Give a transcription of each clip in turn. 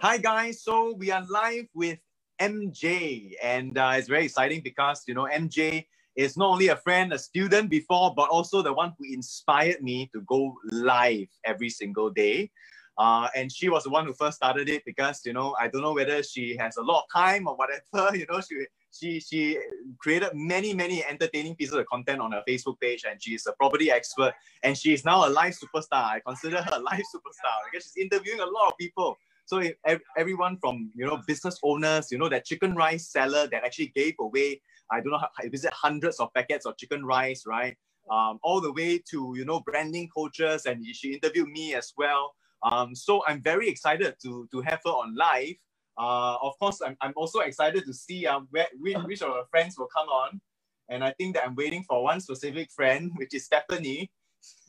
Hi guys, so we are live with MJ, and uh, it's very exciting because you know MJ is not only a friend, a student before, but also the one who inspired me to go live every single day. Uh, and she was the one who first started it because you know I don't know whether she has a lot of time or whatever. You know she she she created many many entertaining pieces of content on her Facebook page, and she's a property expert. And she is now a live superstar. I consider her a live superstar because she's interviewing a lot of people. So everyone from you know business owners, you know that chicken rice seller that actually gave away I don't know how, is it hundreds of packets of chicken rice, right? Um, all the way to you know branding coaches, and she interviewed me as well. Um, so I'm very excited to to have her on live. Uh, of course, I'm, I'm also excited to see um, where, which, which of her friends will come on. And I think that I'm waiting for one specific friend, which is Stephanie.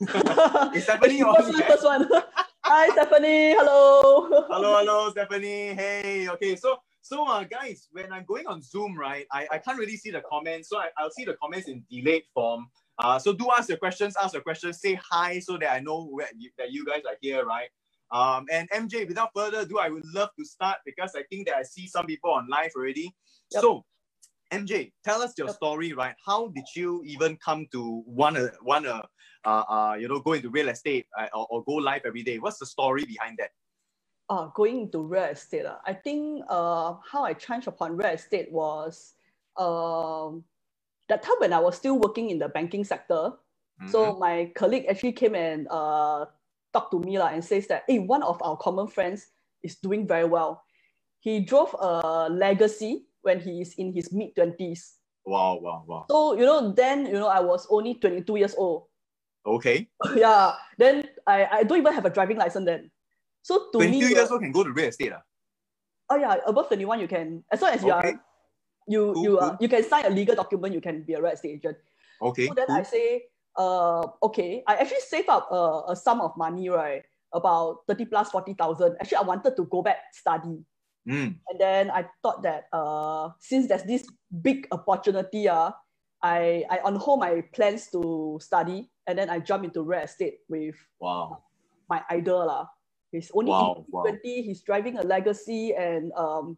is Stephanie on? First one. Hi, Stephanie. Hello. hello, hello, Stephanie. Hey, okay. So, so uh, guys, when I'm going on Zoom, right, I, I can't really see the comments. So I, I'll see the comments in delayed form. Uh, so do ask your questions, ask your questions, say hi so that I know where you, that you guys are here, right? Um, and MJ, without further ado, I would love to start because I think that I see some people on live already. Yep. So, MJ, tell us your yep. story, right? How did you even come to want to uh, uh, you know go into real estate uh, or, or go live every day? What's the story behind that? Uh, going into real estate, uh, I think uh, how I changed upon real estate was um, that time when I was still working in the banking sector. Mm-hmm. So my colleague actually came and uh, talked to me la, and says that, hey, one of our common friends is doing very well. He drove a legacy when he is in his mid 20s. Wow, wow, wow. So, you know, then, you know, I was only 22 years old. Okay. yeah. Then I, I don't even have a driving license then. So to 22 me, years old can go to real estate. Uh? Oh yeah, above 21 you can, as long as you okay. are, you, cool, you, cool. Uh, you can sign a legal document, you can be a real estate agent. Okay. So then cool. I say, uh, okay, I actually saved up a, a sum of money, right? About 30 plus 40,000. Actually, I wanted to go back study. Mm. And then I thought that uh, since there's this big opportunity, uh, I, I on hold my plans to study and then I jump into real estate with wow. my idol. Uh. He's only wow, 20, wow. he's driving a legacy and um,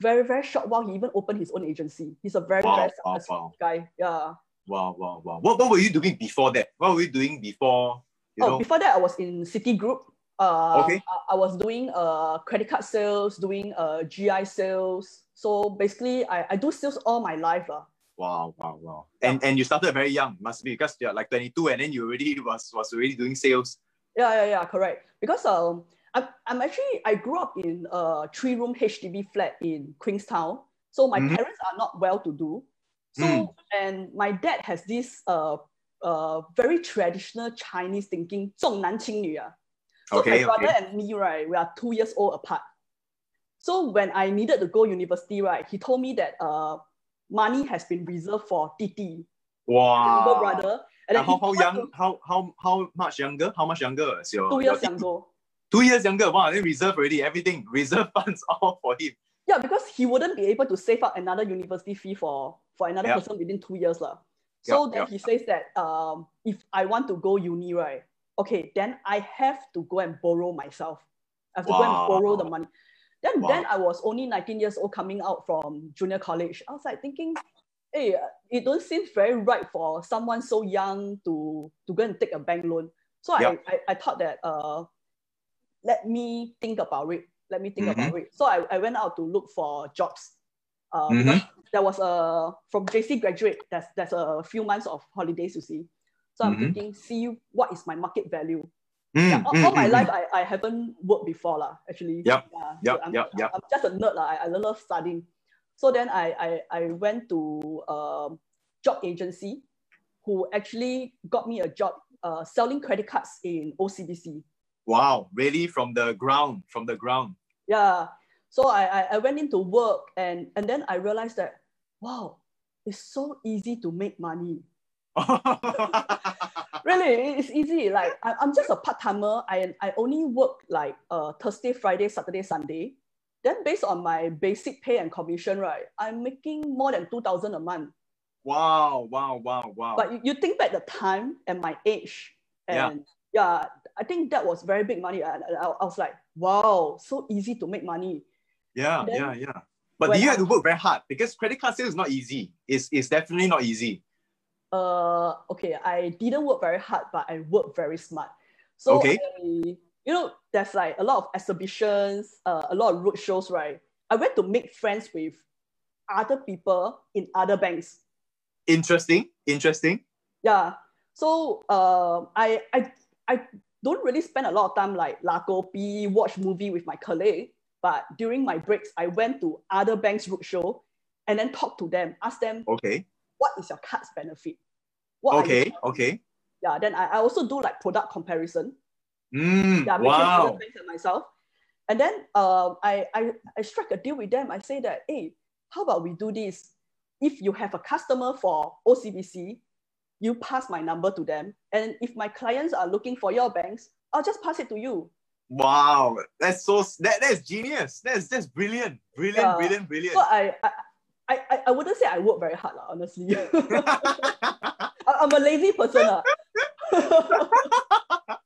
very, very short while he even opened his own agency. He's a very, wow, very successful guy. Yeah. Wow, wow, wow. What, what were you doing before that? What were you doing before? You oh, know? before that, I was in Citigroup. Uh, okay. I, I, was doing uh, credit card sales, doing uh, GI sales. So basically, I, I do sales all my life. Uh. Wow, wow, wow. Yeah. And and you started very young, must be because you're like 22 and then you already was was already doing sales. Yeah, yeah, yeah, correct. Because um I'm, I'm actually I grew up in a three room HDB flat in Queenstown. So my mm-hmm. parents are not well to do. So, mm. and my dad has this uh, uh, very traditional Chinese thinking, 重男轻女 ah. So okay, my brother okay. and me, right, we are two years old apart. So when I needed to go university, right, he told me that uh, money has been reserved for Titi, wow. younger brother. And, and how, how young, to, how, how, how much younger? How much younger is your Two years your younger. Two years younger. Wow, then reserve already, everything. Reserve funds all for him. Yeah, because he wouldn't be able to save up another university fee for, for another yep. person within two years. La. So yep, then yep. he says that um, if I want to go uni, right, okay, then I have to go and borrow myself. I have to wow. go and borrow the money. Then, wow. then I was only 19 years old coming out from junior college. I was like thinking, hey, it don't seem very right for someone so young to, to go and take a bank loan. So I, I, I thought that uh, let me think about it let me think mm-hmm. about it. So I, I went out to look for jobs. Um, mm-hmm. There was a from JC graduate. There's there's a few months of holidays you see. So I'm mm-hmm. thinking, see what is my market value. Mm, yeah, all, all, my mm, life I, I haven't worked before lah, actually. Yep. Yeah, yep, so I'm, yep, yep. I'm just a nerd lah. I, I love studying. So then I I, I went to a um, job agency who actually got me a job uh, selling credit cards in OCBC. Wow, really from the ground, from the ground. Yeah. So I, I, I, went into work and, and then I realized that, wow, it's so easy to make money. really, it's easy. Like I, I'm just a part-timer. I, I only work like uh, Thursday, Friday, Saturday, Sunday. Then based on my basic pay and commission, right, I'm making more than 2000 a month. Wow, wow, wow, wow. But you, you think back the time and my age and yeah, yeah I think that was very big money. And I, I was like, wow, so easy to make money. Yeah, then, yeah, yeah. But do you I, have to work very hard? Because credit card sales is not easy. It's, it's definitely not easy. Uh, okay, I didn't work very hard, but I worked very smart. So okay. I, you know, there's like a lot of exhibitions, uh, a lot of road shows, right? I went to make friends with other people in other banks. Interesting. Interesting. Yeah. So uh, I I I don't really spend a lot of time like la kopi, watch movie with my colleague. But during my breaks, I went to other banks roadshow and then talk to them, ask them, okay, what is your card's benefit? What okay, okay. Yeah, then I, I also do like product comparison. Mm, yeah, wow. Sure myself. And then uh, I, I, I strike a deal with them. I say that, hey, how about we do this? If you have a customer for OCBC, you pass my number to them. And if my clients are looking for your banks, I'll just pass it to you. Wow, that's so that, that's genius. That's that's brilliant, brilliant, uh, brilliant, brilliant. So I, I I I I wouldn't say I work very hard, honestly. I'm a lazy person. Uh,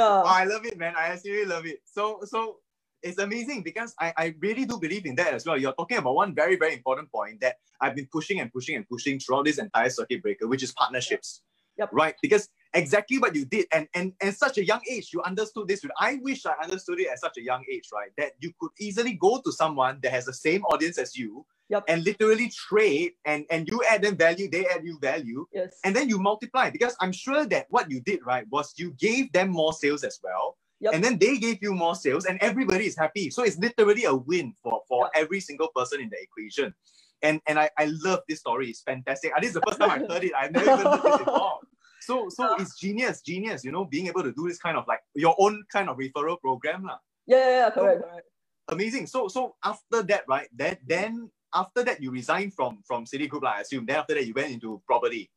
oh, I love it, man. I absolutely love it. So so it's amazing because I, I really do believe in that as well. You're talking about one very, very important point that I've been pushing and pushing and pushing throughout this entire circuit breaker, which is partnerships. Yep. Right? Because exactly what you did, and and and such a young age, you understood this. I wish I understood it at such a young age, right? That you could easily go to someone that has the same audience as you. Yep. and literally trade and and you add them value they add you value yes. and then you multiply because i'm sure that what you did right was you gave them more sales as well Yep. And then they gave you more sales and everybody is happy. So it's literally a win for, for yep. every single person in the equation. And and I, I love this story. It's fantastic. And this is the first time i've heard it. I've never even heard this before. So so yeah. it's genius, genius, you know, being able to do this kind of like your own kind of referral program. La. Yeah, yeah, yeah, correct, so, correct. Amazing. So so after that, right? That then after that you resigned from from Citigroup, I assume. Then after that you went into property.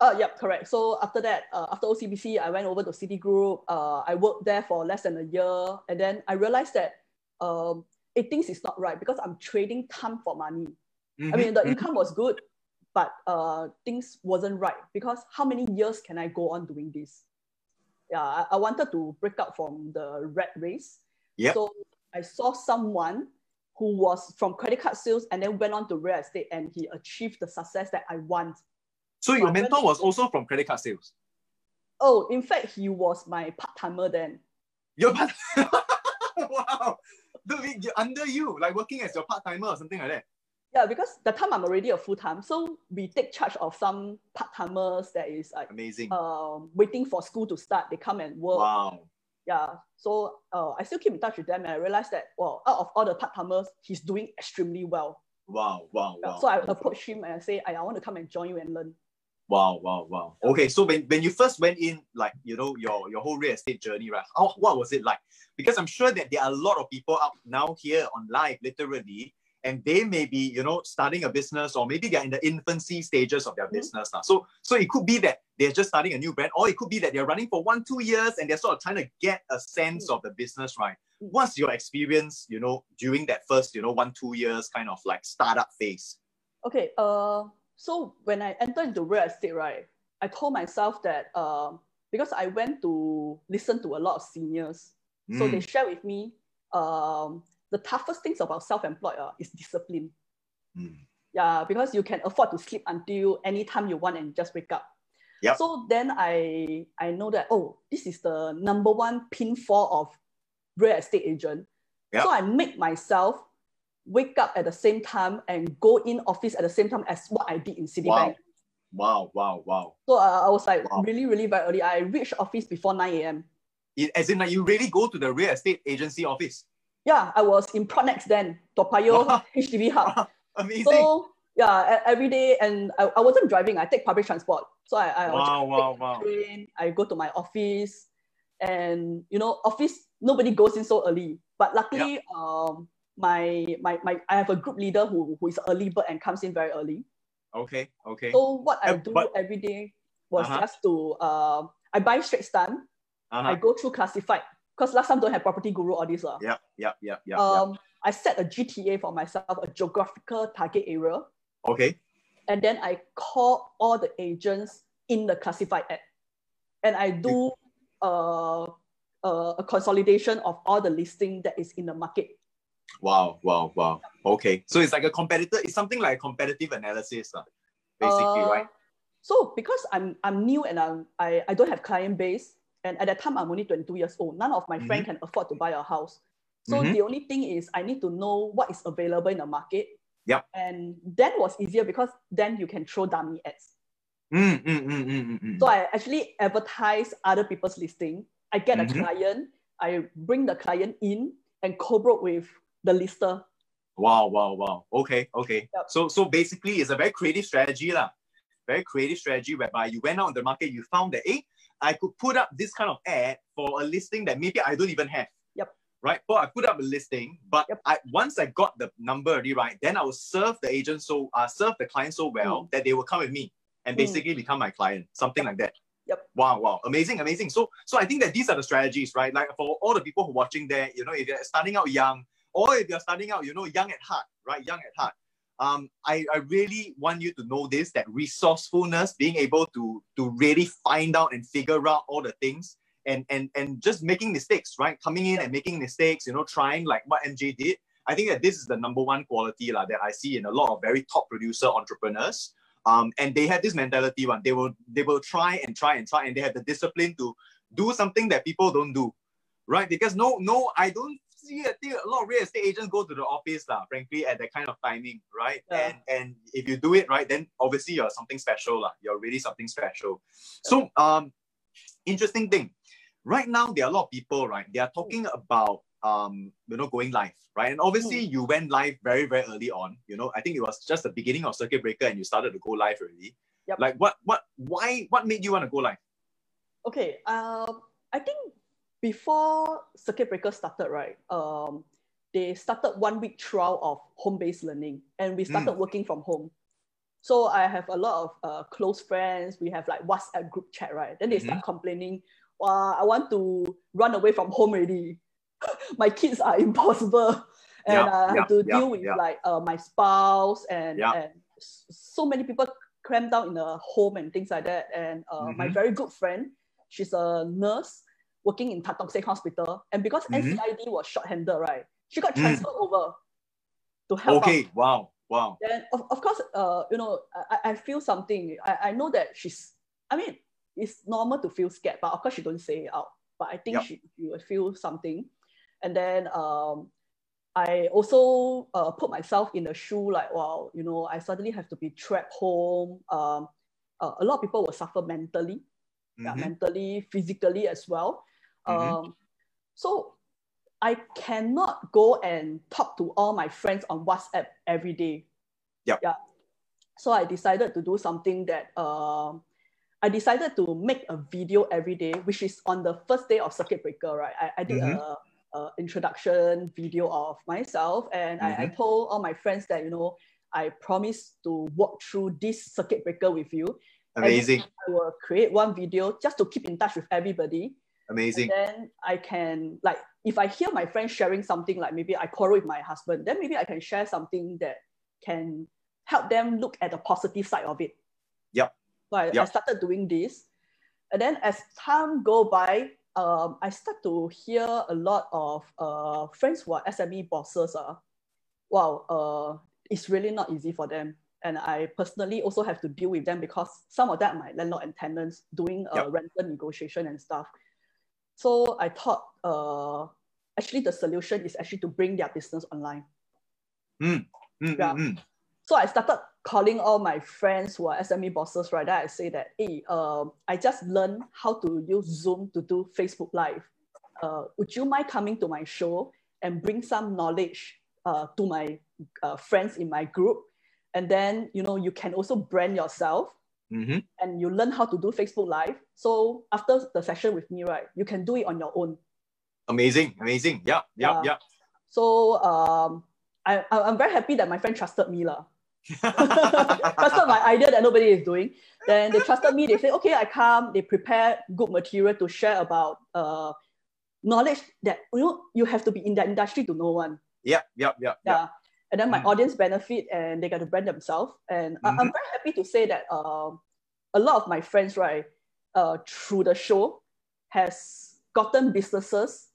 Uh, yep, correct. So after that, uh, after OCBC, I went over to Citigroup. Uh, I worked there for less than a year. And then I realized that um, it things is not right because I'm trading time for money. Mm-hmm. I mean, the mm-hmm. income was good, but uh, things wasn't right because how many years can I go on doing this? Yeah, I, I wanted to break out from the rat race. Yep. So I saw someone who was from credit card sales and then went on to real estate and he achieved the success that I want. So your mentor was also from credit card sales? Oh, in fact, he was my part-timer then. Your part Wow. Dude, under you, like working as your part-timer or something like that. Yeah, because the time I'm already a full-time. So we take charge of some part-timers that is like amazing. Um, waiting for school to start. They come and work. Wow. Yeah. So uh, I still keep in touch with them and I realized that well, out of all the part-timers, he's doing extremely well. Wow, wow, wow. So I approached him and I say, I, I want to come and join you and learn. Wow, wow, wow. Okay, so when, when you first went in, like, you know, your, your whole real estate journey, right? How, what was it like? Because I'm sure that there are a lot of people out now here on live, literally, and they may be, you know, starting a business or maybe they're in the infancy stages of their mm-hmm. business now. So, so it could be that they're just starting a new brand, or it could be that they're running for one, two years and they're sort of trying to get a sense mm-hmm. of the business, right? Mm. What's your experience, you know, during that first, you know, one, two years kind of like startup phase? Okay, uh, so when I entered into real estate, right, I told myself that uh, because I went to listen to a lot of seniors, mm. so they mm. share with me um, the toughest things about self-employed uh, is discipline. Mm. Yeah, because you can afford to sleep until any time you want and just wake up. Yep. So then I I know that oh this is the number one pinfall of real estate agent. Yep. So I make myself wake up at the same time and go in office at the same time as what I did in Citibank. Wow, wow, wow, wow. So uh, I was like wow. really, really very early. I reached office before 9 a.m. as in like you really go to the real estate agency office? Yeah, I was in PropNex then, Toa Payoh wow. HDB Hub. Amazing. So yeah, every day, and I, I wasn't driving. I take public transport. So I, I wow, wow, wow. train. I go to my office, and you know, office nobody goes in so early. But luckily, yep. um, my my my I have a group leader who who is early bird and comes in very early. Okay, okay. So what I do but, every day was uh-huh. just to uh, I buy Straits Times. Uh-huh. I go through classified because last time don't have property guru all this. Uh. Yeah, yeah, yeah, yeah. Um. I set a GTA for myself, a geographical target area. Okay. And then I call all the agents in the classified app. And I do uh uh, a consolidation of all the listing that is in the market. Wow, wow, wow. Okay. So it's like a competitor, it's something like a competitive analysis, uh, basically, uh, right? So because I'm I'm new and I'm, I, I don't have client base, and at that time I'm only 22 years old, none of my mm-hmm. friends can afford to buy a house. So mm-hmm. the only thing is I need to know what is available in the market. Yep. And that was easier because then you can throw dummy ads. Mm, mm, mm, mm, mm, so I actually advertise other people's listing. I get mm-hmm. a client, I bring the client in and co-broke with the lister. Wow, wow, wow. Okay, okay. Yep. So so basically it's a very creative strategy. La. Very creative strategy whereby you went out in the market, you found that hey, I could put up this kind of ad for a listing that maybe I don't even have. Yep. Right. But I put up a listing, but yep. I once I got the number already right, then I will serve the agent so uh serve the client so well mm. that they will come with me and mm. basically mm. become my client, something like that. Yep. Wow, wow, amazing, amazing. So, so I think that these are the strategies, right? Like for all the people who are watching there, you know, if you're starting out young, or if you're starting out, you know, young at heart, right? Young at heart. Um, I, I really want you to know this that resourcefulness, being able to to really find out and figure out all the things and and and just making mistakes, right? Coming in and making mistakes, you know, trying like what MJ did. I think that this is the number one quality la, that I see in a lot of very top producer entrepreneurs. Um, and they have this mentality one. They will they will try and try and try, and they have the discipline to do something that people don't do, right? Because no, no, I don't see. I think a lot of real estate agents go to the office, lah. Frankly, at that kind of timing, right? Yeah. And and if you do it right, then obviously you're something special, lah. You're really something special. So um, interesting thing. Right now, there are a lot of people, right? They are talking about um, you know, going live, right? And obviously, mm. you went live very, very early on. You know, I think it was just the beginning of circuit breaker, and you started to go live already. Yep. Like, what, what, why, what made you want to go live? Okay, um, I think before circuit breaker started, right? Um, they started one week trial of home-based learning, and we started mm. working from home. So I have a lot of uh, close friends. We have like WhatsApp group chat, right? Then they mm-hmm. start complaining, "Wow, I want to run away from home already." my kids are impossible and yeah, I have yeah, to yeah, deal with like uh, my spouse and, and so many people crammed down in the home and things like that. And uh, mm-hmm. my very good friend, she's a nurse working in Tan Tock Seng Hospital. And because mm-hmm. NCID was short-handed, right, she got mm. transferred mm. over to help Okay, out. wow, wow. And of, of course, uh, you know, I, I feel something. I, I know that she's, I mean, it's normal to feel scared, but of course she don't say it out. But I think yep. she, she will feel something. And then um, I also uh, put myself in the shoe like, wow, you know, I suddenly have to be trapped home. Um, uh, a lot of people will suffer mentally, mm-hmm. yeah, mentally, physically as well. Mm-hmm. Um, so I cannot go and talk to all my friends on WhatsApp every day. Yep. Yeah. So I decided to do something that uh, I decided to make a video every day, which is on the first day of circuit breaker, right? I, I did mm-hmm. a uh, introduction video of myself. And mm-hmm. I, I, mm-hmm. told all my friends that, you know, I promise to walk through this circuit breaker with you. Amazing. I will create one video just to keep in touch with everybody. Amazing. And then I can, like, if I hear my friends sharing something, like maybe I quarrel with my husband, then maybe I can share something that can help them look at the positive side of it. Yep. So I, yep. I started doing this. And then as time go by, um, I start to hear a lot of uh, friends who are SME bosses. Uh, wow, uh, it's really not easy for them. And I personally also have to deal with them because some of that are my landlord and tenants doing a yep. rental negotiation and stuff. So I thought uh, actually the solution is actually to bring their business online. Mm, mm, yeah. Mm, so I started calling all my friends who are SME bosses, right? Then I say that, hey, uh, I just learned how to use Zoom to do Facebook Live. Uh, would you mind coming to my show and bring some knowledge uh, to my uh, friends in my group? And then, you know, you can also brand yourself mm-hmm. and you learn how to do Facebook Live. So after the session with me, right, you can do it on your own. Amazing, amazing. Yeah, yeah, yeah. So um, I, I'm very happy that my friend trusted me. lah trusted my idea that nobody is doing. Then they trusted me. They say, okay, I come. They prepare good material to share about uh, knowledge that you know you have to be in that industry to know one. Yeah, yeah, yeah, Yeah. And then my mm. audience benefit and they get to brand themselves. And mm-hmm. I, am very happy to say that uh, a lot of my friends, right, uh, through the show has gotten businesses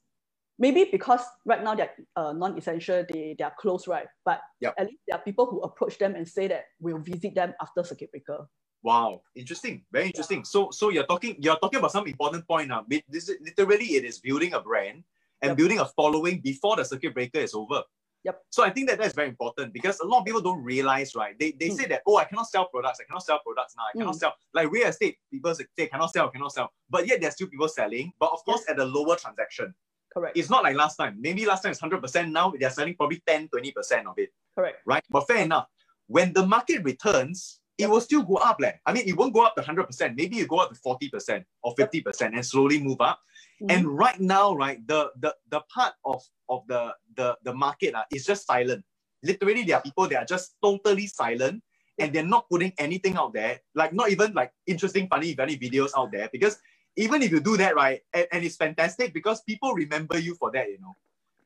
maybe because right now they're uh, non-essential, they, they are closed, right? But yep. at least there are people who approach them and say that we'll visit them after circuit breaker. Wow, interesting, very interesting. Yeah. So, so you're talking, you're talking about some important point now. This is, literally, it is building a brand and yep. building a following before the circuit breaker is over. Yep. So I think that that's very important because a lot of people don't realize, right? They, they mm. say that, oh, I cannot sell products. I cannot sell products now. I cannot mm. sell. Like real estate, people say, cannot sell, cannot sell. But yet there's still people selling, but of course yes. at a lower transaction. Correct. It's not like last time. Maybe last time it's 100%. Now they're selling probably 10, 20% of it. Correct. Right? But fair enough. When the market returns, it will still go up. Like. I mean, it won't go up to 100%. Maybe it go up to 40% or 50% and slowly move up. Mm-hmm. And right now, right, the, the, the part of, of the, the, the market uh, is just silent. Literally, there are people that are just totally silent and they're not putting anything out there, like not even like interesting, funny, funny videos out there because even if you do that, right, and, and it's fantastic because people remember you for that, you know.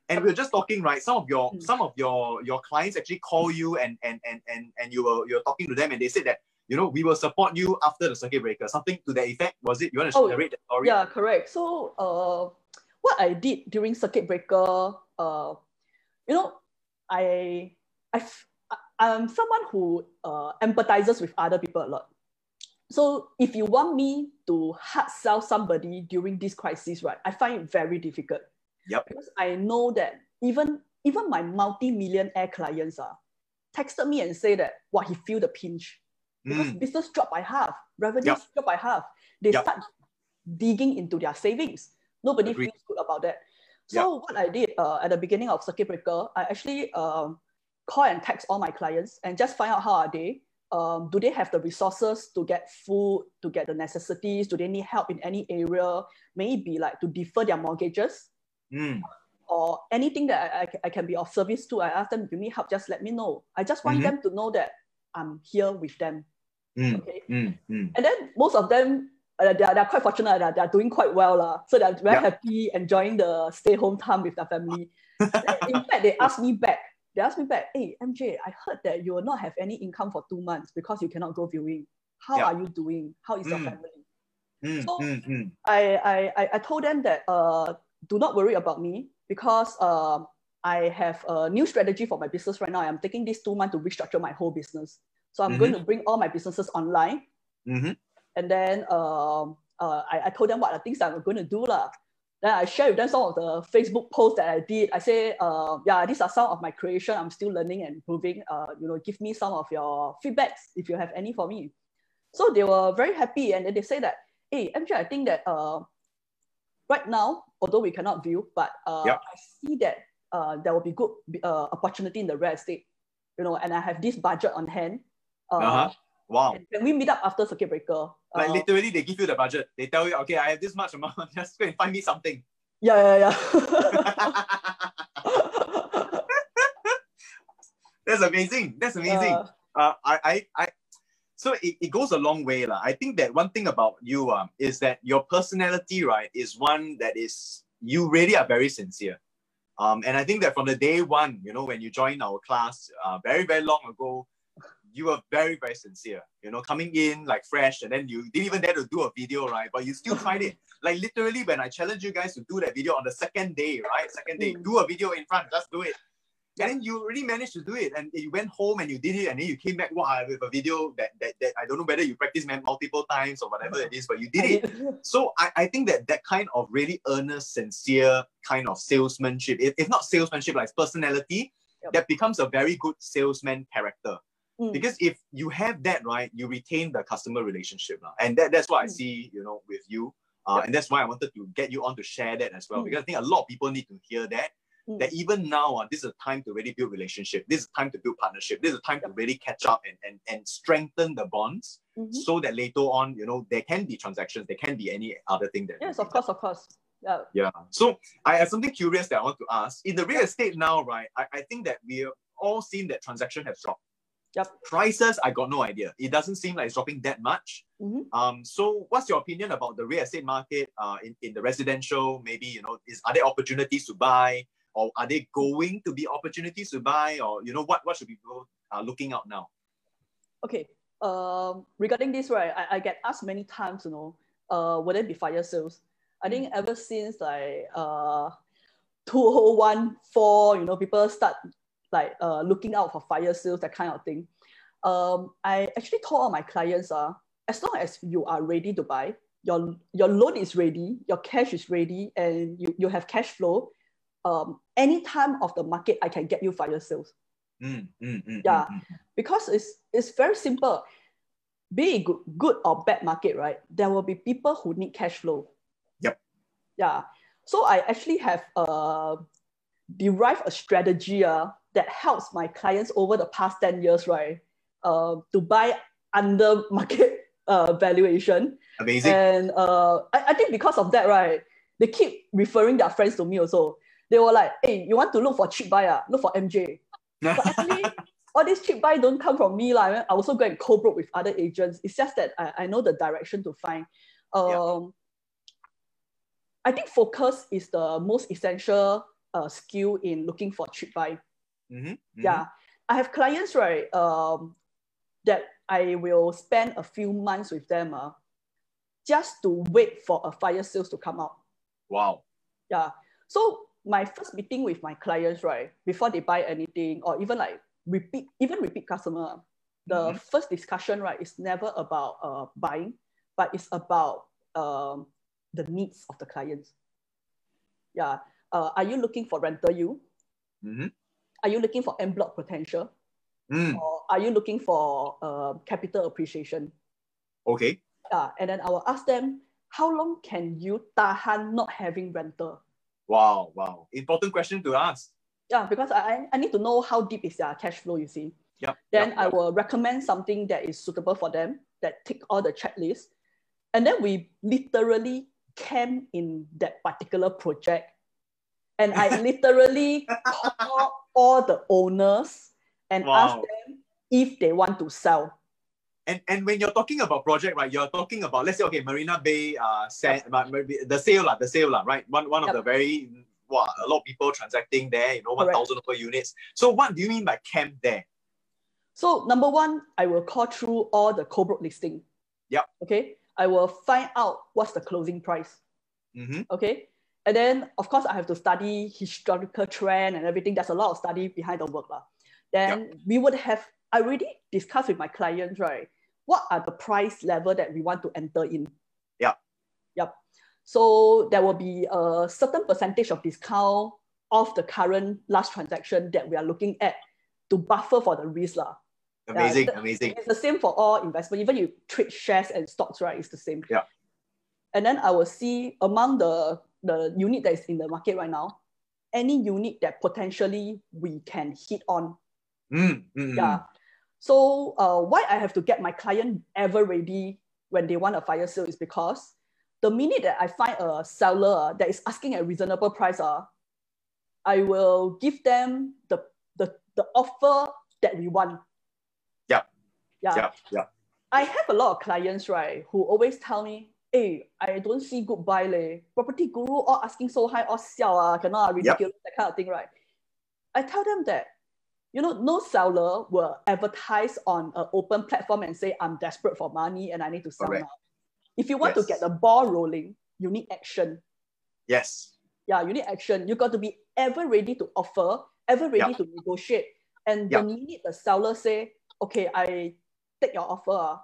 And we are just talking, right? Some of your mm. some of your your clients actually call you and and and and and you were you're talking to them and they said that you know we will support you after the circuit breaker. Something to that effect. Was it? You want to oh, narrate that story? Yeah, correct. So uh, what I did during circuit breaker, uh, you know, I I I'm someone who uh, empathizes with other people a lot. So if you want me to hard sell somebody during this crisis, right, I find it very difficult. Yep. Because I know that even even my multi-millionaire clients are uh, texted me and say that what he feel the pinch because mm. business drop by half, revenue yep. drop by half. They yep. start digging into their savings. Nobody Agreed. feels good about that. So yep. what I did uh, at the beginning of circuit breaker, I actually um, call and text all my clients and just find out how are they um, do they have the resources to get food, to get the necessities? Do they need help in any area? Maybe like to defer their mortgages mm. or anything that I, I, I, can be of service to. I ask them, if you need help, just let me know. I just want mm-hmm. them to know that I'm here with them. Mm. Okay. Mm. Mm. And then most of them, uh, they're, they're quite fortunate that they're doing quite well. Uh, so they're very yep. happy, enjoying the stay home time with their family. in fact, they asked me back, they asked me back, hey, MJ, I heard that you will not have any income for two months because you cannot go viewing. How yeah. are you doing? How is mm. your family? Mm, so mm, mm. I, I, I told them that uh, do not worry about me because uh, I have a new strategy for my business right now. I'm taking this two months to restructure my whole business. So I'm mm-hmm. going to bring all my businesses online. Mm-hmm. And then um, uh, I, I told them what the things that I'm going to do. La. Then I share with them some of the Facebook posts that I did. I say, uh, yeah, these are some of my creation. I'm still learning and improving. Uh, you know, give me some of your feedbacks if you have any for me. So they were very happy, and then they say that, hey, MJ, I think that uh, right now, although we cannot view, but uh, yep. I see that uh, there will be good uh, opportunity in the real estate. You know, and I have this budget on hand. Uh, uh-huh. Wow. Can we meet up after circuit breaker? Like uh, literally, they give you the budget. They tell you, okay, I have this much amount. Just go and find me something. Yeah, yeah, yeah. That's amazing. That's amazing. Uh, uh, I, I, I, so it, it goes a long way. La. I think that one thing about you um, is that your personality, right, is one that is, you really are very sincere. Um, and I think that from the day one, you know, when you joined our class uh, very, very long ago, you were very, very sincere, you know, coming in like fresh and then you didn't even dare to do a video, right? But you still tried it. Like literally when I challenged you guys to do that video on the second day, right? Second day, mm. do a video in front, just do it. And then you really managed to do it. And you went home and you did it. And then you came back wow, with a video that, that, that I don't know whether you practiced multiple times or whatever it is, but you did it. so I, I think that that kind of really earnest, sincere kind of salesmanship, if, if not salesmanship, like personality, yep. that becomes a very good salesman character. Mm. Because if you have that, right, you retain the customer relationship. And that, that's what mm. I see, you know, with you. Uh, yep. And that's why I wanted to get you on to share that as well. Mm. Because I think a lot of people need to hear that. Mm. That even now, uh, this is a time to really build relationship. This is time to build partnership. This is a time yep. to really catch up and, and, and strengthen the bonds mm-hmm. so that later on, you know, there can be transactions, there can be any other thing that. Yes, of course, of course. Yeah. Yeah. So I have something curious that I want to ask. In the real estate now, right, I, I think that we've all seen that transaction has dropped. Yep. Prices, I got no idea. It doesn't seem like it's dropping that much. Mm-hmm. Um, so what's your opinion about the real estate market uh, in, in the residential? Maybe, you know, is are there opportunities to buy or are they going to be opportunities to buy or, you know, what, what should people are uh, looking out now? Okay. Um, regarding this, right, I, I get asked many times, you know, uh, will there be fire sales? I think ever since like uh 2014, you know, people start like uh, looking out for fire sales, that kind of thing. Um, I actually told all my clients, uh, as long as you are ready to buy, your, your loan is ready, your cash is ready, and you, you have cash flow, um, any time of the market, I can get you fire sales. Mm, mm, mm, yeah, mm, mm. because it's, it's very simple. Be it good, good or bad market, right? There will be people who need cash flow. Yep. Yeah. So I actually have uh, derived a strategy uh, that helps my clients over the past 10 years, right? Uh, to buy under market uh, valuation. Amazing. And uh, I, I think because of that, right, they keep referring their friends to me also. They were like, hey, you want to look for cheap buy? Uh? Look for MJ. but actually, all these cheap buy don't come from me. Like, I also go and co-broke with other agents. It's just that I, I know the direction to find. Um, yeah. I think focus is the most essential uh, skill in looking for cheap buy. Mm-hmm, mm-hmm. Yeah, I have clients right um, that I will spend a few months with them uh, just to wait for a fire sales to come out. Wow. Yeah. So my first meeting with my clients, right, before they buy anything or even like repeat, even repeat customer, the mm-hmm. first discussion, right, is never about uh, buying, but it's about um, the needs of the clients. Yeah. Uh, are you looking for rental you? Mm-hmm. Are you looking for en bloc potential? Mm. Or are you looking for uh, capital appreciation? Okay. Uh, and then I will ask them, how long can you tahan not having rental? Wow, wow. Important question to ask. Yeah, because I, I need to know how deep is their cash flow, you see. Yep, then yep, I yep. will recommend something that is suitable for them, that tick all the checklists. And then we literally camp in that particular project. And I literally call all the owners and Wow. ask them if they want to sell. And and when you're talking about project, right, you're talking about let's say okay, Marina Bay, uh, Sand, maybe the sale, the sale, right? One one of Yep. the very wow, a lot of people transacting there, you know, thousand over units. So what do you mean by camp there? So number one, I will call through all the co-broke listing. Yep. Okay. I will find out what's the closing price. Mm-hmm. Okay. And then of course I have to study historical trend and everything. There's a lot of study behind the work. lah. Then we would have I already discussed with my clients, right? What are the price level that we want to enter in? Yeah. Yep. So there will be a certain percentage of discount of the current last transaction that we are looking at to buffer for the risk. lah. Amazing, the- amazing. It's the same for all investment. Even you trade shares and stocks, right? It's the same. Yeah. And then I will see among the the unit that is in the market right now, any unit that potentially we can hit on. Mm, mm, mm. Yeah. So uh, why I have to get my client ever ready when they want a fire sale is because the minute that I find a seller uh, that is asking a reasonable price, uh, I will give them the, the, the offer that we want. Yep. Yeah. Yeah, yeah. I have a lot of clients, right, who always tell me, hey, I don't see good buy leh. Property guru all asking so high, all sell, ah, cannot, ridiculous, that kind of thing, right? I tell them that, you know, no seller will advertise on an open platform and say, I'm desperate for money and I need to sell Correct. now. If you want Yes. to get the ball rolling, you need action. Yes. Yeah, you need action. You got to be ever ready to offer, ever ready Yep. to negotiate. And Yep. the minute the seller say, okay, I take your offer, ah,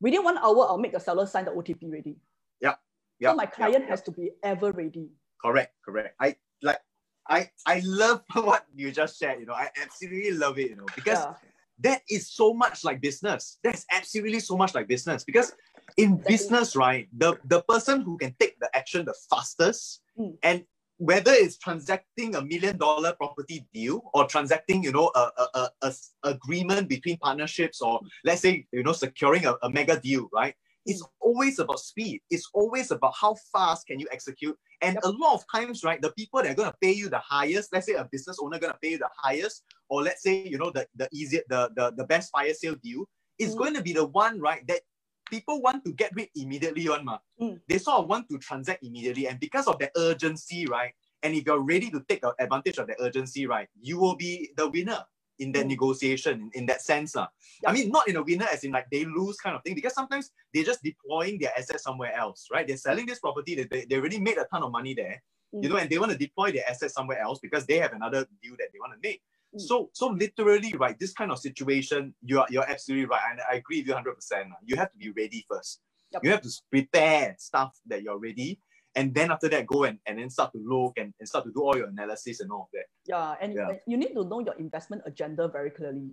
within one hour, I'll make the seller sign the OTP ready. Yeah. so my client yeah. has to be ever ready. Correct, correct. I like I I love what you just shared, you know. I absolutely love it, you know, because Yeah. that is so much like business. That's absolutely so much like business. Because in business, right, the, the person who can take the action the fastest Mm. and whether it's transacting a million dollar property deal or transacting, you know, a, a, a, a agreement between partnerships or let's say, you know, securing a, a mega deal, right? It's always about speed. It's always about how fast can you execute. And a lot of times, right, the people that are gonna pay you the highest, let's say a business owner gonna pay you the highest, or let's say, you know, the the easier the the, the best fire sale deal is Mm. going to be the one, right, that people want to get rid immediately on ma. Mm. They sort of want to transact immediately. And because of the urgency, right? And if you're ready to take advantage of the urgency, right, you will be the winner in that Mm. negotiation in, in that sense. Uh. I mean, not in a winner as in like they lose kind of thing, because sometimes they're just deploying their assets somewhere else, right? They're selling this property, they, they, they already made a ton of money there, you Mm. know, and they want to deploy their assets somewhere else because they have another deal that they want to make. Mm. So, so literally, right, this kind of situation, you are you're absolutely right. And I agree with you 100%. uh. You have to be ready first. Yep. You have to prepare stuff that you're ready. And then after that, go and, and then start to look and, and start to do all your analysis and all of that. Yeah, and Yeah. you need to know your investment agenda very clearly.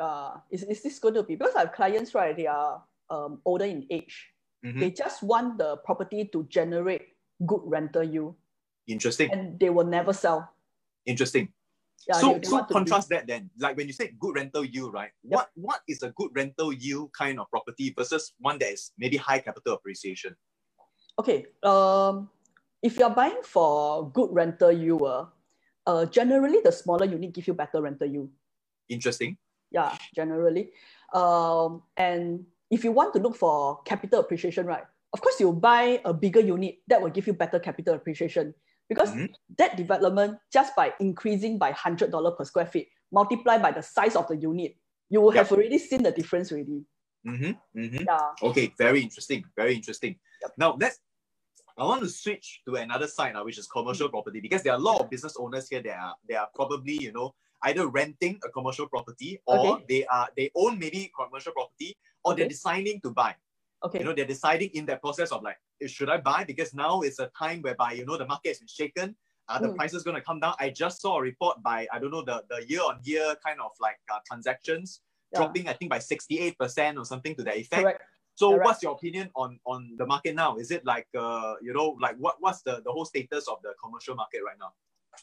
Uh, is, is this going to be because I have clients, right? They are um, older in age. Mhm. They just want the property to generate good rental yield Interesting. and they will never sell. Interesting. Yeah, so so be- contrast that then. Like when you say good rental yield, right? What what is a good rental yield kind of property versus one that is maybe high capital appreciation? Okay, um, if you're buying for good rental yield, uh, uh, generally the smaller unit give you better rental yield. Interesting. Yeah, generally. Um, and if you want to look for capital appreciation, right? Of course, you buy a bigger unit that will give you better capital appreciation because Mhm. that development just by increasing by hundred dollar per square feet, multiplied by the size of the unit, you will Yep. have already seen the difference already. Mm-hmm. Mm-hmm. Yeah. Okay, very interesting. Very interesting. Yep. Now let's I want to switch to another side now, which is Mm. commercial property, because there are a lot of business owners here that are they are probably, you know, either renting a commercial property or Okay. they are they own maybe commercial property or they're deciding to buy. Okay. You know, they're deciding in that process of like, should I buy? Because now it's a time whereby, you know, the market has been shaken. Uh, the Mm. price is going to come down. I just saw a report by, I don't know, the, the year on year kind of like uh, transactions Yeah. dropping, I think, by 68% or something to that effect. Correct. So Correct. what's your opinion on, on the market now? Is it like, uh, you know, like what, what's the, the whole status of the commercial market right now?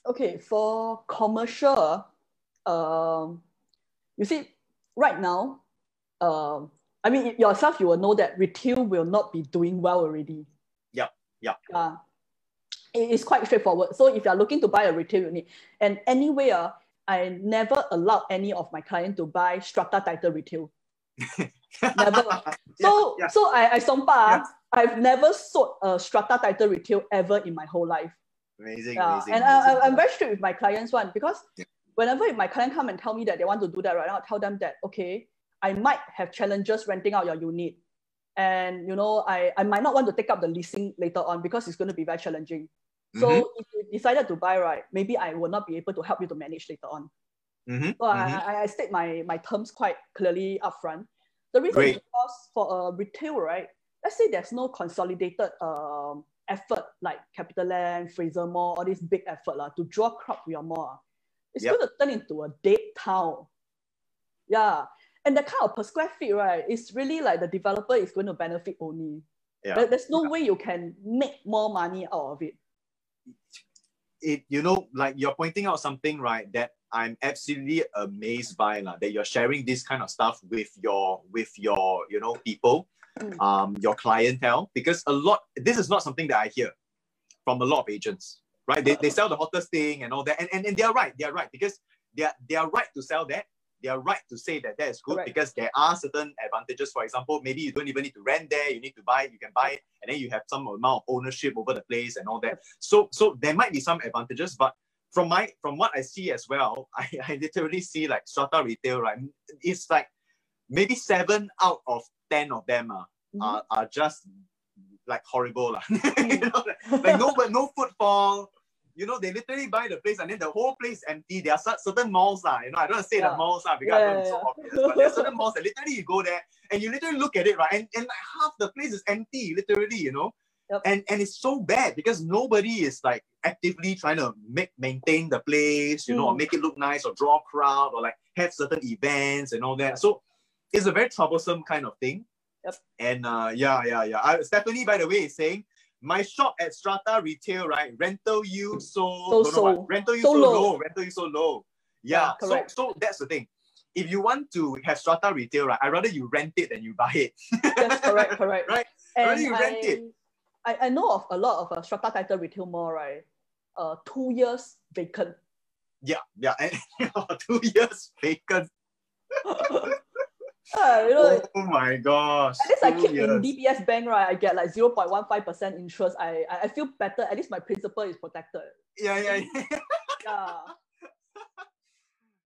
Okay, for commercial, um, you see, right now, um, I mean yourself, you will know that retail will not be doing well already. Yep, yep. Uh, it is quite straightforward. So if you are looking to buy a retail unit, and anyway, uh, I never allow any of my client to buy strata title retail. Never. So yeah. so I I sompa, Yeah. I've never sold a strata title retail ever in my whole life. amazing, Yeah, amazing. and amazing. I, I, am very strict with my clients one because Yeah. whenever my client come and tell me that they want to do that, right, now, I'll tell them that okay, I might have challenges renting out your unit, and you know I, I might not want to take up the leasing later on because it's going to be very challenging. So Mhm. if you decided to buy, right, maybe I will not be able to help you to manage later on. Mhm, So mhm. I, I, state my, my terms quite clearly upfront. The reason Great. is because for a retail, right, let's say there's no consolidated um, effort like CapitaLand, Fraser Mall, all this big effort lah, to draw crowd to your mall. ah. It's Yep. going to turn into a dead town. Yeah. And the kind of per square feet, right, is really like the developer is going to benefit only. yeah. There- There's no way you can make more money out of it. it you know like you're pointing out something right that i'm absolutely amazed by lah, that you're sharing this kind of stuff with your with your you know people Mm. um your clientele because a lot this is not something that i hear from a lot of agents right they, they sell the hottest thing and all that and, and, and they're right they're right because they're they're right to sell that they're right to say that that is good Correct. because there are certain advantages. For example maybe you don't even need to rent there you need to buy you can buy and then you have some amount of ownership over the place and all that. So so there might be some advantages but from my from what i see as well i, I literally see like strata retail right? It's like maybe seven out of ten of them are, Mhm. are, are just like horrible you know, like, like no but no footfall you know they literally buy the place and then the whole place empty there are certain malls lah, you know i don't want to say the Yeah. malls lah, because I know Yeah, it's so obvious but there are certain malls that literally you go there and you literally look at it right and, and like half the place is empty literally you know Yep. and and it's so bad because nobody is like actively trying to make maintain the place you know or Mm. make it look nice or draw crowd or like have certain events and all that so it's a very troublesome kind of thing Yep. and uh yeah yeah yeah I, stephanie by the way is saying my shop at strata retail right rental you so So- don't know what, so- rental you so so, low. low. rental you so low yeah, Yeah, so correct. so that's the thing if you want to have strata retail right i rather you rent it than you buy it that's correct, correct. Right. And Rather you rent I, it. I, I know of a lot of uh, strata title retail mall, right? Uh, two years vacant. yeah yeah and two years vacant Uh, you know, oh my gosh at least I keep in. DBS Bank, right? I get like 0.15% interest. I, I I feel better. At least my principal is protected. yeah yeah yeah Yeah.